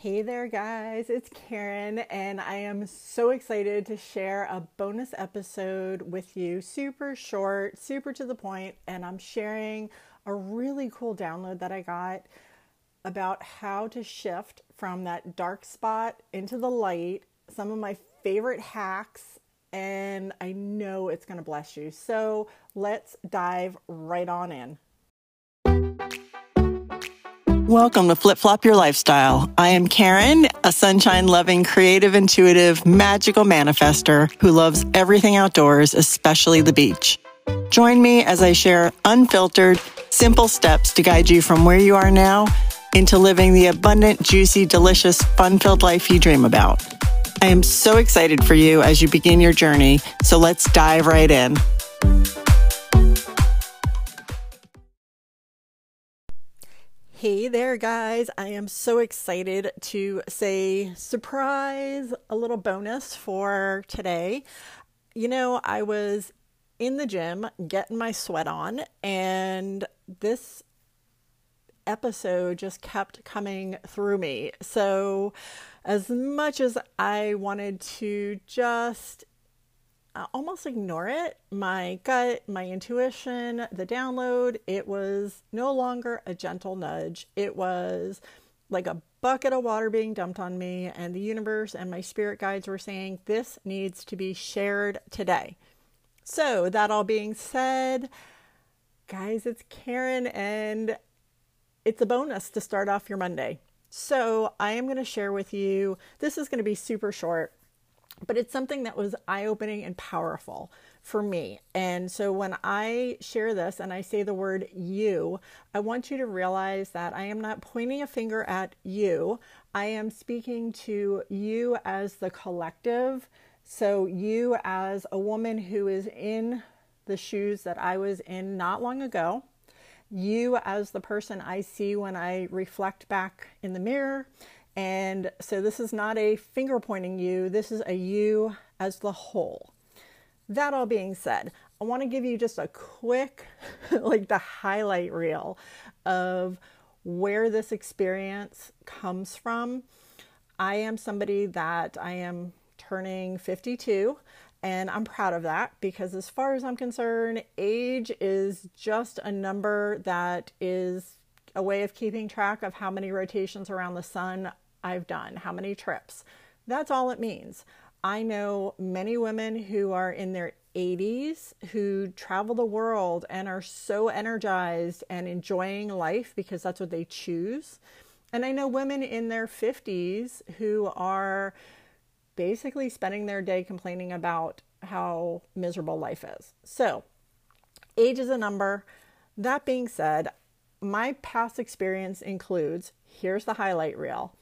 Hey there, guys, it's Caryn, and I am so excited to share a bonus episode with you. Super short, super to the point, and I'm sharing a really cool download that I got about how to shift from that dark spot into the light, some of my favorite hacks, and I know it's going to bless you. So let's dive right on in. Welcome to Flip Flop Your Lifestyle. I am Caryn, a sunshine loving, creative, intuitive, magical manifester who loves everything outdoors, especially the beach. Join me as I share unfiltered, simple steps to guide you from where you are now into living the abundant, juicy, delicious, fun filled life you dream about. I am so excited for you as you begin your journey, so let's dive right in. Hey there, guys. I am so excited to say surprise, a little bonus for today. You know, I was in the gym getting my sweat on, and this episode just kept coming through me. So, as much as I wanted to just almost ignore it. My gut, my intuition, the download, it was no longer a gentle nudge. It was like a bucket of water being dumped on me, and the universe and my spirit guides were saying, This needs to be shared today. So, that all being said, guys, it's Caryn, and it's a bonus to start off your Monday. So, I am going to share with you, this is going to be super short but it's something that was eye opening and powerful for me. And so when I share this and I say the word you, I want you to realize that I am not pointing a finger at you. I am speaking to you as the collective. So, you as a woman who is in the shoes that I was in not long ago, you as the person I see when I reflect back in the mirror, and so this is not a finger pointing you, this is a you as the whole. That all being said, I want to give you just a quick, like the highlight reel of where this experience comes from. I am somebody that I am turning 52 and I'm proud of that because, as far as I'm concerned, age is just a number that is a way of keeping track of how many rotations around the sun I've done, how many trips. That's all it means. I know many women who are in their 80s who travel the world and are so energized and enjoying life because that's what they choose. And I know women in their 50s who are basically spending their day complaining about how miserable life is. So, age is a number. That being said, my past experience includes here's the highlight reel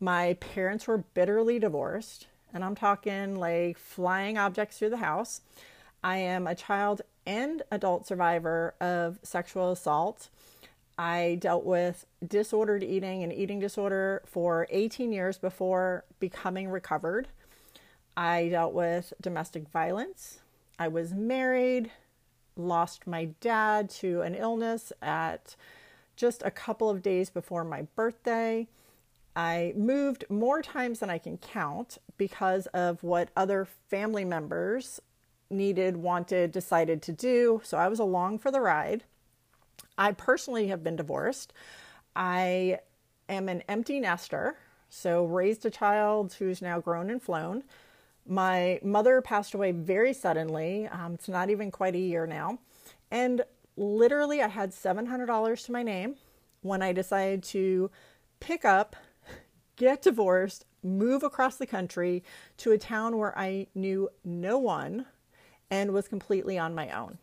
my parents were bitterly divorced, and I'm talking like flying objects through the house. I am a child and adult survivor of sexual assault. I dealt with disordered eating and eating disorder for 18 years before becoming recovered. I dealt with domestic violence. I was married, lost my dad to an illness at just a couple of days before my birthday. I moved more times than I can count because of what other family members needed, wanted, decided to do. So I was along for the ride. I personally have been divorced. I am an empty nester, so raised a child who's now grown and flown. My mother passed away very suddenly. Um, it's not even quite a year now. And literally, I had $700 to my name when I decided to pick up get divorced, move across the country to a town where I knew no one and was completely on my own.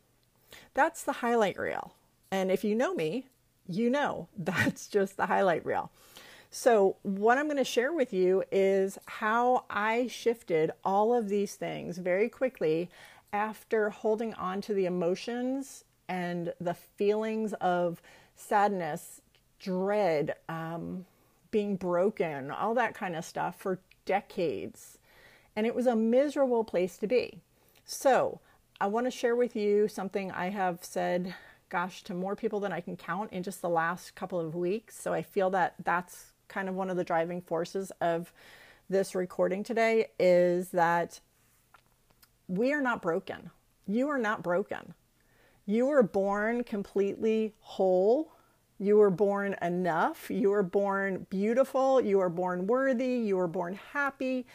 That's the highlight reel. And if you know me, you know that's just the highlight reel. So, what I'm going to share with you is how I shifted all of these things very quickly after holding on to the emotions and the feelings of sadness, dread, um, being broken, all that kind of stuff for decades. And it was a miserable place to be. So, I want to share with you something I have said, gosh, to more people than I can count in just the last couple of weeks. So, I feel that that's kind of one of the driving forces of this recording today is that we are not broken. You are not broken. You were born completely whole. You were born enough. You were born beautiful. You were born worthy. You were born happy,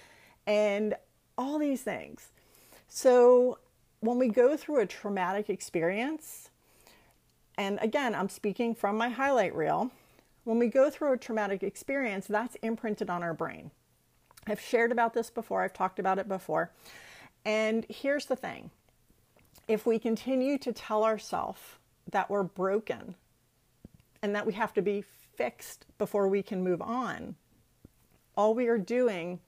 and all these things. So, when we go through a traumatic experience, and again, I'm speaking from my highlight reel, when we go through a traumatic experience, that's imprinted on our brain. I've shared about this before, I've talked about it before. And here's the thing if we continue to tell ourselves that we're broken and that we have to be fixed before we can move on, all we are doing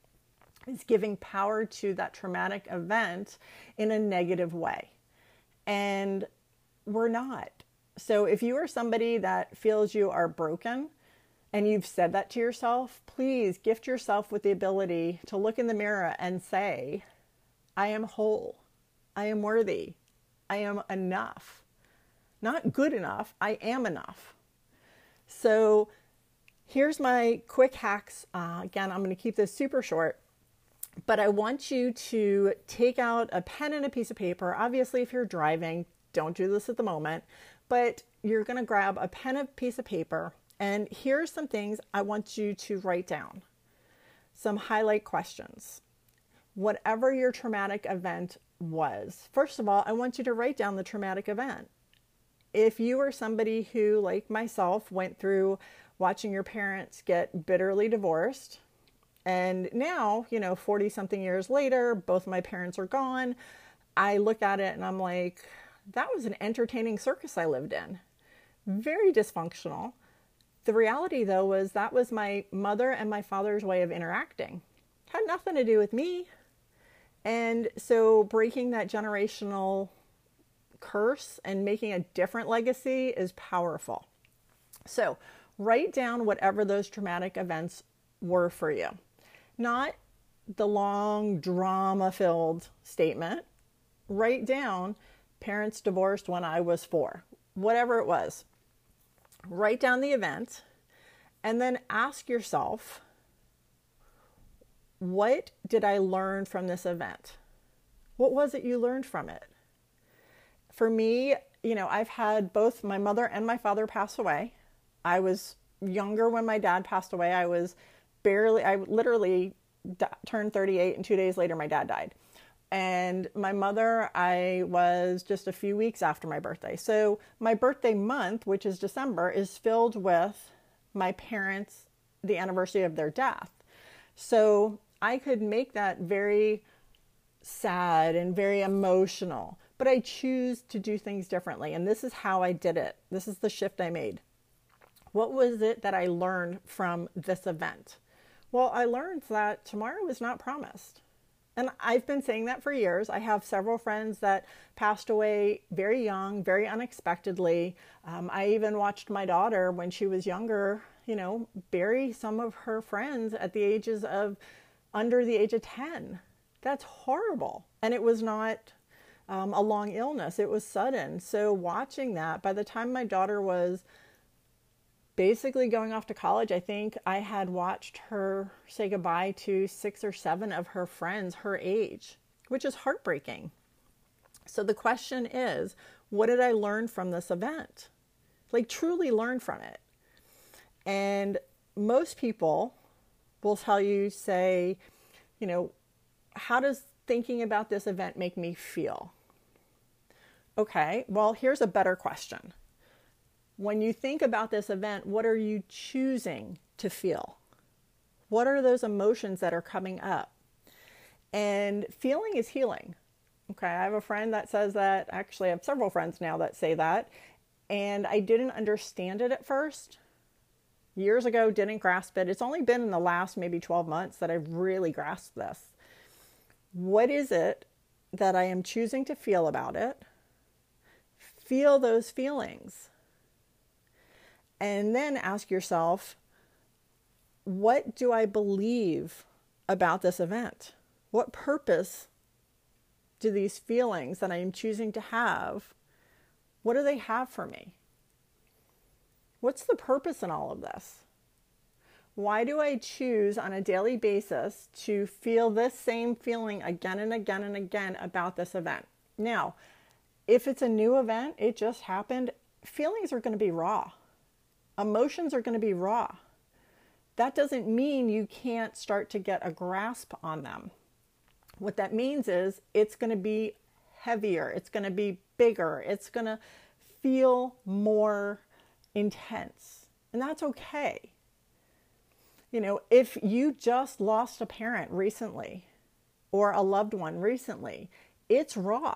is giving power to that traumatic event in a negative way. And we're not. So if you are somebody that feels you are broken and you've said that to yourself, please gift yourself with the ability to look in the mirror and say, I am whole. I am worthy. I am enough. Not good enough, I am enough. So here's my quick hacks. Uh, again, I'm going to keep this super short, but I want you to take out a pen and a piece of paper. Obviously, if you're driving, don't do this at the moment, but you're going to grab a pen and a piece of paper. And here's some things I want you to write down some highlight questions. Whatever your traumatic event was. First of all, I want you to write down the traumatic event. If you are somebody who, like myself, went through watching your parents get bitterly divorced, and now, you know, 40 something years later, both my parents are gone, I look at it and I'm like, that was an entertaining circus I lived in. Very dysfunctional. The reality, though, was that was my mother and my father's way of interacting. Had nothing to do with me, and so breaking that generational curse and making a different legacy is powerful. So write down whatever those traumatic events were for you. Not the long drama filled statement. Write down parents divorced when I was four, whatever it was. Write down the event and then ask yourself what did I learn from this event? What was it you learned from it? For me, you know, I've had both my mother and my father pass away. I was younger when my dad passed away. I was barely, I literally d- turned 38, and two days later, my dad died. And my mother, I was just a few weeks after my birthday. So, my birthday month, which is December, is filled with my parents, the anniversary of their death. So, I could make that very sad and very emotional, but I choose to do things differently. And this is how I did it. This is the shift I made. What was it that I learned from this event? Well, I learned that tomorrow is not promised. And I've been saying that for years. I have several friends that passed away very young, very unexpectedly. Um, I even watched my daughter when she was younger, you know, bury some of her friends at the ages of under the age of 10. That's horrible. And it was not um, a long illness, it was sudden. So, watching that, by the time my daughter was basically going off to college, I think I had watched her say goodbye to six or seven of her friends her age, which is heartbreaking. So, the question is what did I learn from this event? Like, truly learn from it. And most people will tell you, say, you know, how does thinking about this event make me feel? Okay, well, here's a better question. When you think about this event, what are you choosing to feel? What are those emotions that are coming up? And feeling is healing. Okay, I have a friend that says that. Actually, I have several friends now that say that. And I didn't understand it at first years ago, didn't grasp it. It's only been in the last maybe 12 months that I've really grasped this. What is it that I am choosing to feel about it? Feel those feelings. And then ask yourself, what do I believe about this event? What purpose do these feelings that I am choosing to have, what do they have for me? What's the purpose in all of this? Why do I choose on a daily basis to feel this same feeling again and again and again about this event? Now, if it's a new event, it just happened, feelings are going to be raw. Emotions are going to be raw. That doesn't mean you can't start to get a grasp on them. What that means is it's going to be heavier, it's going to be bigger, it's going to feel more intense. And that's okay. You know, if you just lost a parent recently or a loved one recently, it's raw.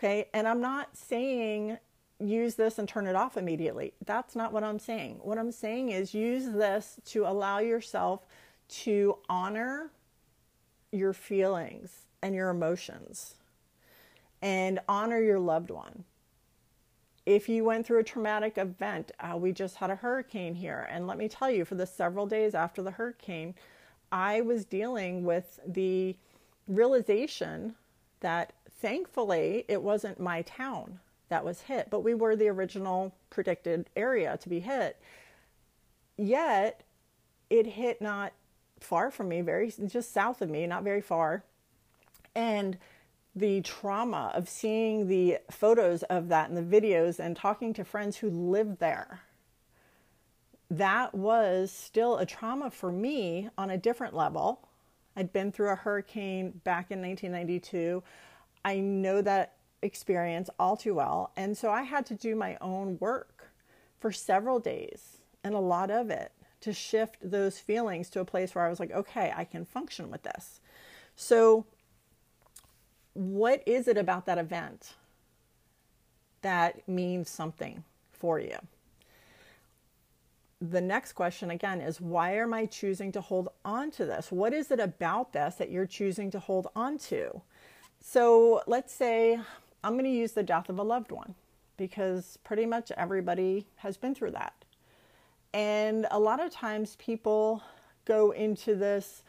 Okay. And I'm not saying use this and turn it off immediately. That's not what I'm saying. What I'm saying is use this to allow yourself to honor your feelings and your emotions and honor your loved one. If you went through a traumatic event, uh, we just had a hurricane here. And let me tell you, for the several days after the hurricane, I was dealing with the realization that thankfully it wasn't my town that was hit, but we were the original predicted area to be hit. Yet it hit not far from me, very just south of me, not very far. And the trauma of seeing the photos of that and the videos and talking to friends who lived there, that was still a trauma for me on a different level. I'd been through a hurricane back in 1992. I know that experience all too well. And so I had to do my own work for several days and a lot of it to shift those feelings to a place where I was like, okay, I can function with this. So, what is it about that event that means something for you? The next question again is why am I choosing to hold on to this? What is it about this that you're choosing to hold on to? So, let's say I'm going to use the death of a loved one because pretty much everybody has been through that. And a lot of times people go into this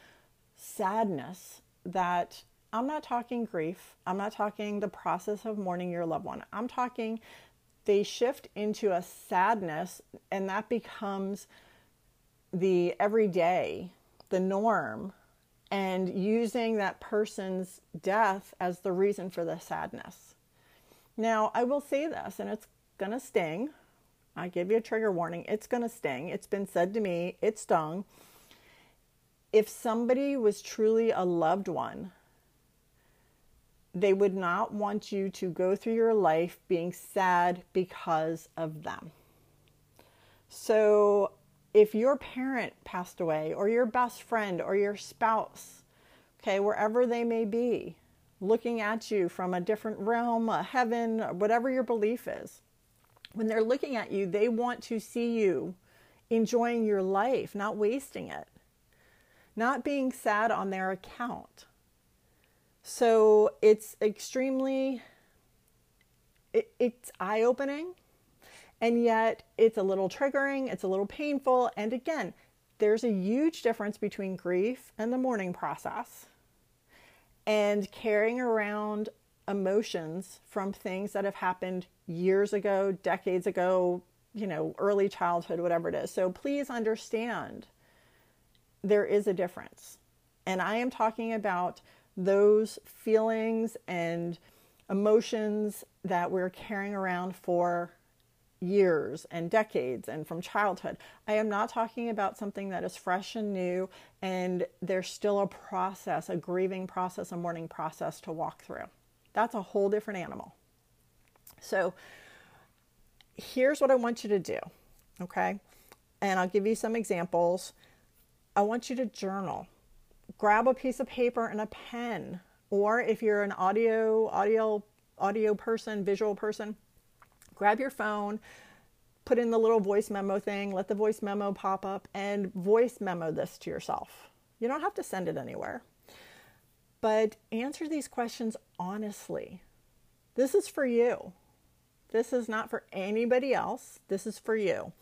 sadness that I'm not talking grief, I'm not talking the process of mourning your loved one. I'm talking they shift into a sadness and that becomes the everyday, the norm, and using that person's death as the reason for the sadness. Now, I will say this, and it's going to sting. I give you a trigger warning. It's going to sting. It's been said to me, it stung. If somebody was truly a loved one, they would not want you to go through your life being sad because of them. So, if your parent passed away, or your best friend, or your spouse, okay, wherever they may be, looking at you from a different realm, a heaven, whatever your belief is. When they're looking at you, they want to see you enjoying your life, not wasting it, not being sad on their account. So it's extremely, it, it's eye opening, and yet it's a little triggering, it's a little painful. And again, there's a huge difference between grief and the mourning process and carrying around emotions from things that have happened years ago, decades ago, you know, early childhood, whatever it is. So please understand there is a difference. And I am talking about those feelings and emotions that we're carrying around for years and decades and from childhood. I am not talking about something that is fresh and new and there's still a process, a grieving process, a mourning process to walk through. That's a whole different animal. So here's what I want you to do, okay? And I'll give you some examples. I want you to journal. Grab a piece of paper and a pen, or if you're an audio audio audio person, visual person, grab your phone, put in the little voice memo thing, let the voice memo pop up, and voice memo this to yourself. You don't have to send it anywhere. But answer these questions honestly. This is for you. This is not for anybody else. This is for you.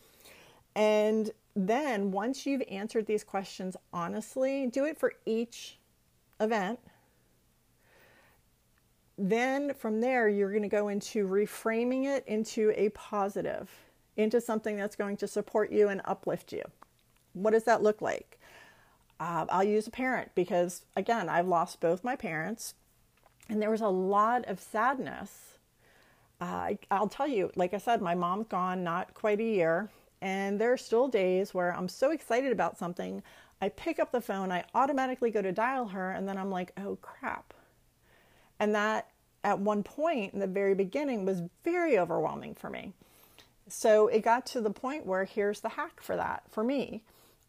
And then once you've answered these questions honestly, do it for each event then from there, you're going to go into reframing it into a positive, into something that's going to support you and uplift you. What does that look like? Uh, I'll use a parent because, again, I've lost both my parents, and there was a lot of sadness. Uh, I'll tell you, like I said, my mom's gone not quite a year, and there are still days where I'm so excited about something. I pick up the phone, I automatically go to dial her, and then I'm like, oh crap. And that at one point in the very beginning was very overwhelming for me. So it got to the point where here's the hack for that for me.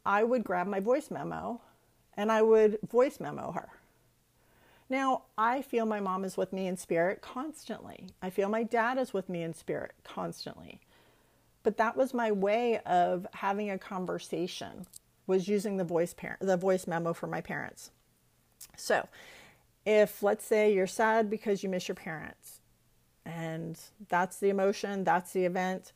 I would grab my voice memo and I would voice memo her. Now, I feel my mom is with me in spirit constantly. I feel my dad is with me in spirit constantly. But that was my way of having a conversation was using the voice parent the voice memo for my parents. So, if let's say you're sad because you miss your parents and that's the emotion, that's the event,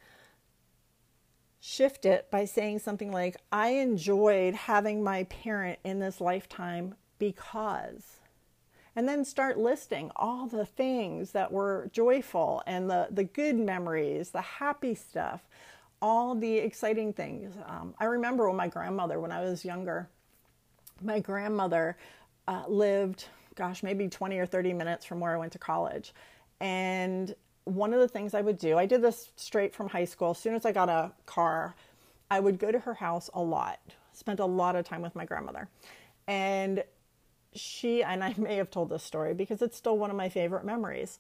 shift it by saying something like, I enjoyed having my parent in this lifetime because. And then start listing all the things that were joyful and the, the good memories, the happy stuff, all the exciting things. Um, I remember when my grandmother, when I was younger, my grandmother uh, lived gosh, maybe 20 or 30 minutes from where I went to college. And one of the things I would do, I did this straight from high school. As soon as I got a car, I would go to her house a lot, spent a lot of time with my grandmother. And she, and I may have told this story because it's still one of my favorite memories.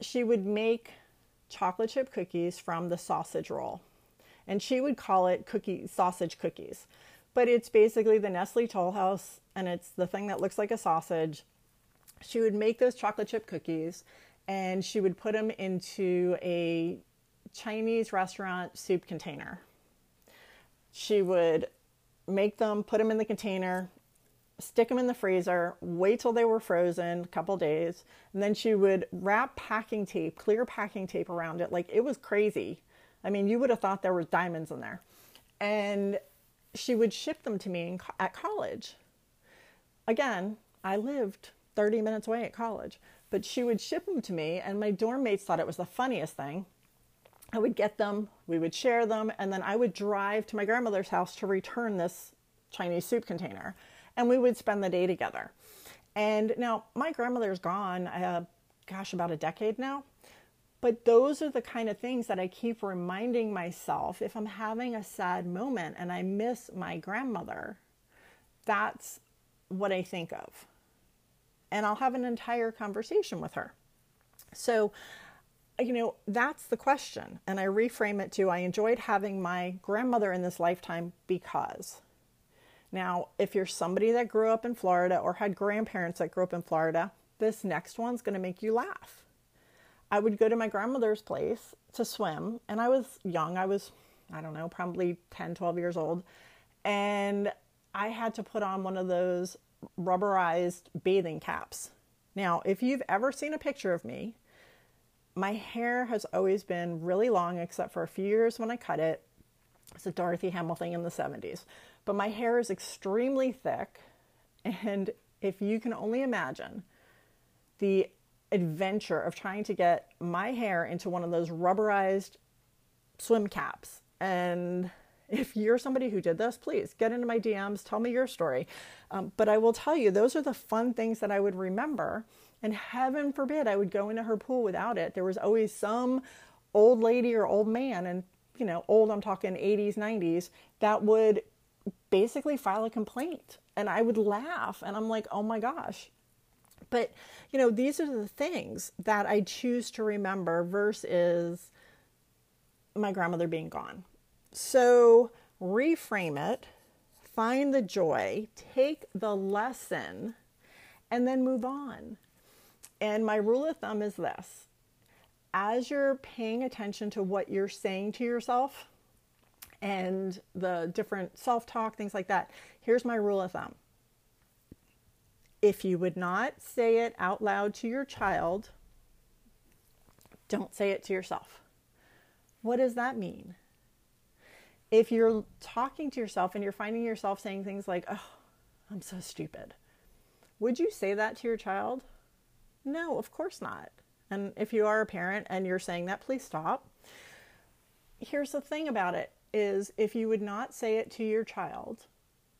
She would make chocolate chip cookies from the sausage roll. And she would call it cookie sausage cookies. But it's basically the Nestle Toll House and it's the thing that looks like a sausage. She would make those chocolate chip cookies and she would put them into a Chinese restaurant soup container. She would make them, put them in the container, stick them in the freezer, wait till they were frozen a couple days, and then she would wrap packing tape, clear packing tape around it. Like it was crazy. I mean, you would have thought there was diamonds in there. And she would ship them to me in, at college again, I lived 30 minutes away at college, but she would ship them to me, and my dorm mates thought it was the funniest thing. I would get them, we would share them, and then I would drive to my grandmother's house to return this Chinese soup container, and we would spend the day together. And now my grandmother's gone, uh, gosh, about a decade now. But those are the kind of things that I keep reminding myself if I'm having a sad moment and I miss my grandmother. That's what I think of. And I'll have an entire conversation with her. So, you know, that's the question. And I reframe it to I enjoyed having my grandmother in this lifetime because. Now, if you're somebody that grew up in Florida or had grandparents that grew up in Florida, this next one's going to make you laugh. I would go to my grandmother's place to swim, and I was young. I was, I don't know, probably 10, 12 years old. And I had to put on one of those rubberized bathing caps. Now, if you've ever seen a picture of me, my hair has always been really long, except for a few years when I cut it. It's a Dorothy Hamill thing in the 70s. But my hair is extremely thick. And if you can only imagine the adventure of trying to get my hair into one of those rubberized swim caps and if you're somebody who did this, please get into my DMs, tell me your story. Um, but I will tell you, those are the fun things that I would remember. And heaven forbid I would go into her pool without it. There was always some old lady or old man, and you know, old, I'm talking 80s, 90s, that would basically file a complaint. And I would laugh, and I'm like, oh my gosh. But, you know, these are the things that I choose to remember versus my grandmother being gone so reframe it, find the joy, take the lesson, and then move on. And my rule of thumb is this as you're paying attention to what you're saying to yourself and the different self talk, things like that, here's my rule of thumb. If you would not say it out loud to your child, don't say it to yourself. What does that mean? If you're talking to yourself and you're finding yourself saying things like, oh, I'm so stupid, would you say that to your child? No, of course not. And if you are a parent and you're saying that, please stop. Here's the thing about it is if you would not say it to your child,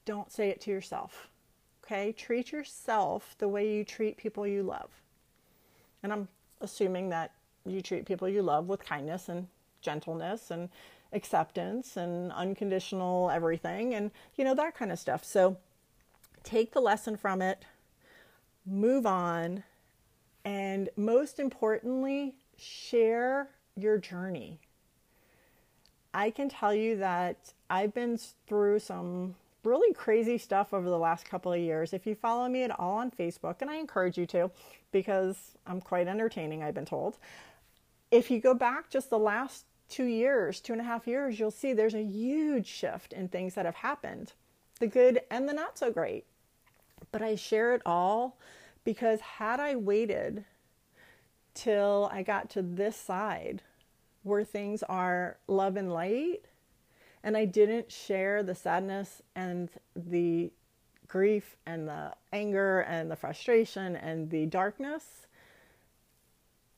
don't say it to yourself. Okay? Treat yourself the way you treat people you love. And I'm assuming that you treat people you love with kindness and gentleness and acceptance and unconditional everything and you know that kind of stuff. So take the lesson from it, move on, and most importantly, share your journey. I can tell you that I've been through some really crazy stuff over the last couple of years. If you follow me at all on Facebook, and I encourage you to because I'm quite entertaining, I've been told. If you go back just the last two years, two and a half years, you'll see there's a huge shift in things that have happened the good and the not so great. But I share it all because had I waited till I got to this side where things are love and light, and I didn't share the sadness and the grief and the anger and the frustration and the darkness,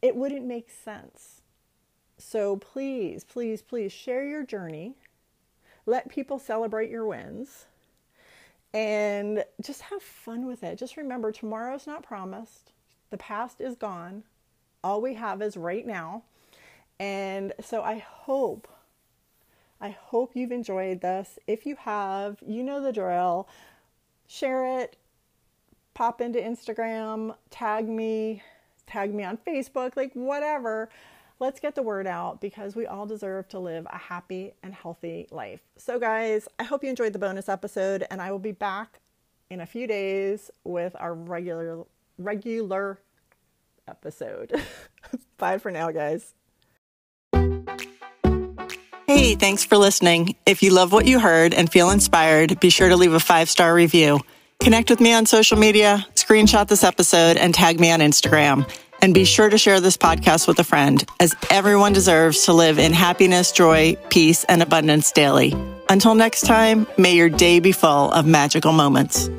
it wouldn't make sense. So please, please, please share your journey. Let people celebrate your wins and just have fun with it. Just remember tomorrow's not promised, the past is gone. All we have is right now. And so I hope, I hope you've enjoyed this. If you have, you know the drill. Share it, pop into Instagram, tag me, tag me on Facebook, like whatever. Let's get the word out because we all deserve to live a happy and healthy life. So, guys, I hope you enjoyed the bonus episode, and I will be back in a few days with our regular regular episode. Bye for now, guys. Hey, thanks for listening. If you love what you heard and feel inspired, be sure to leave a five star review. Connect with me on social media, screenshot this episode, and tag me on Instagram. And be sure to share this podcast with a friend, as everyone deserves to live in happiness, joy, peace, and abundance daily. Until next time, may your day be full of magical moments.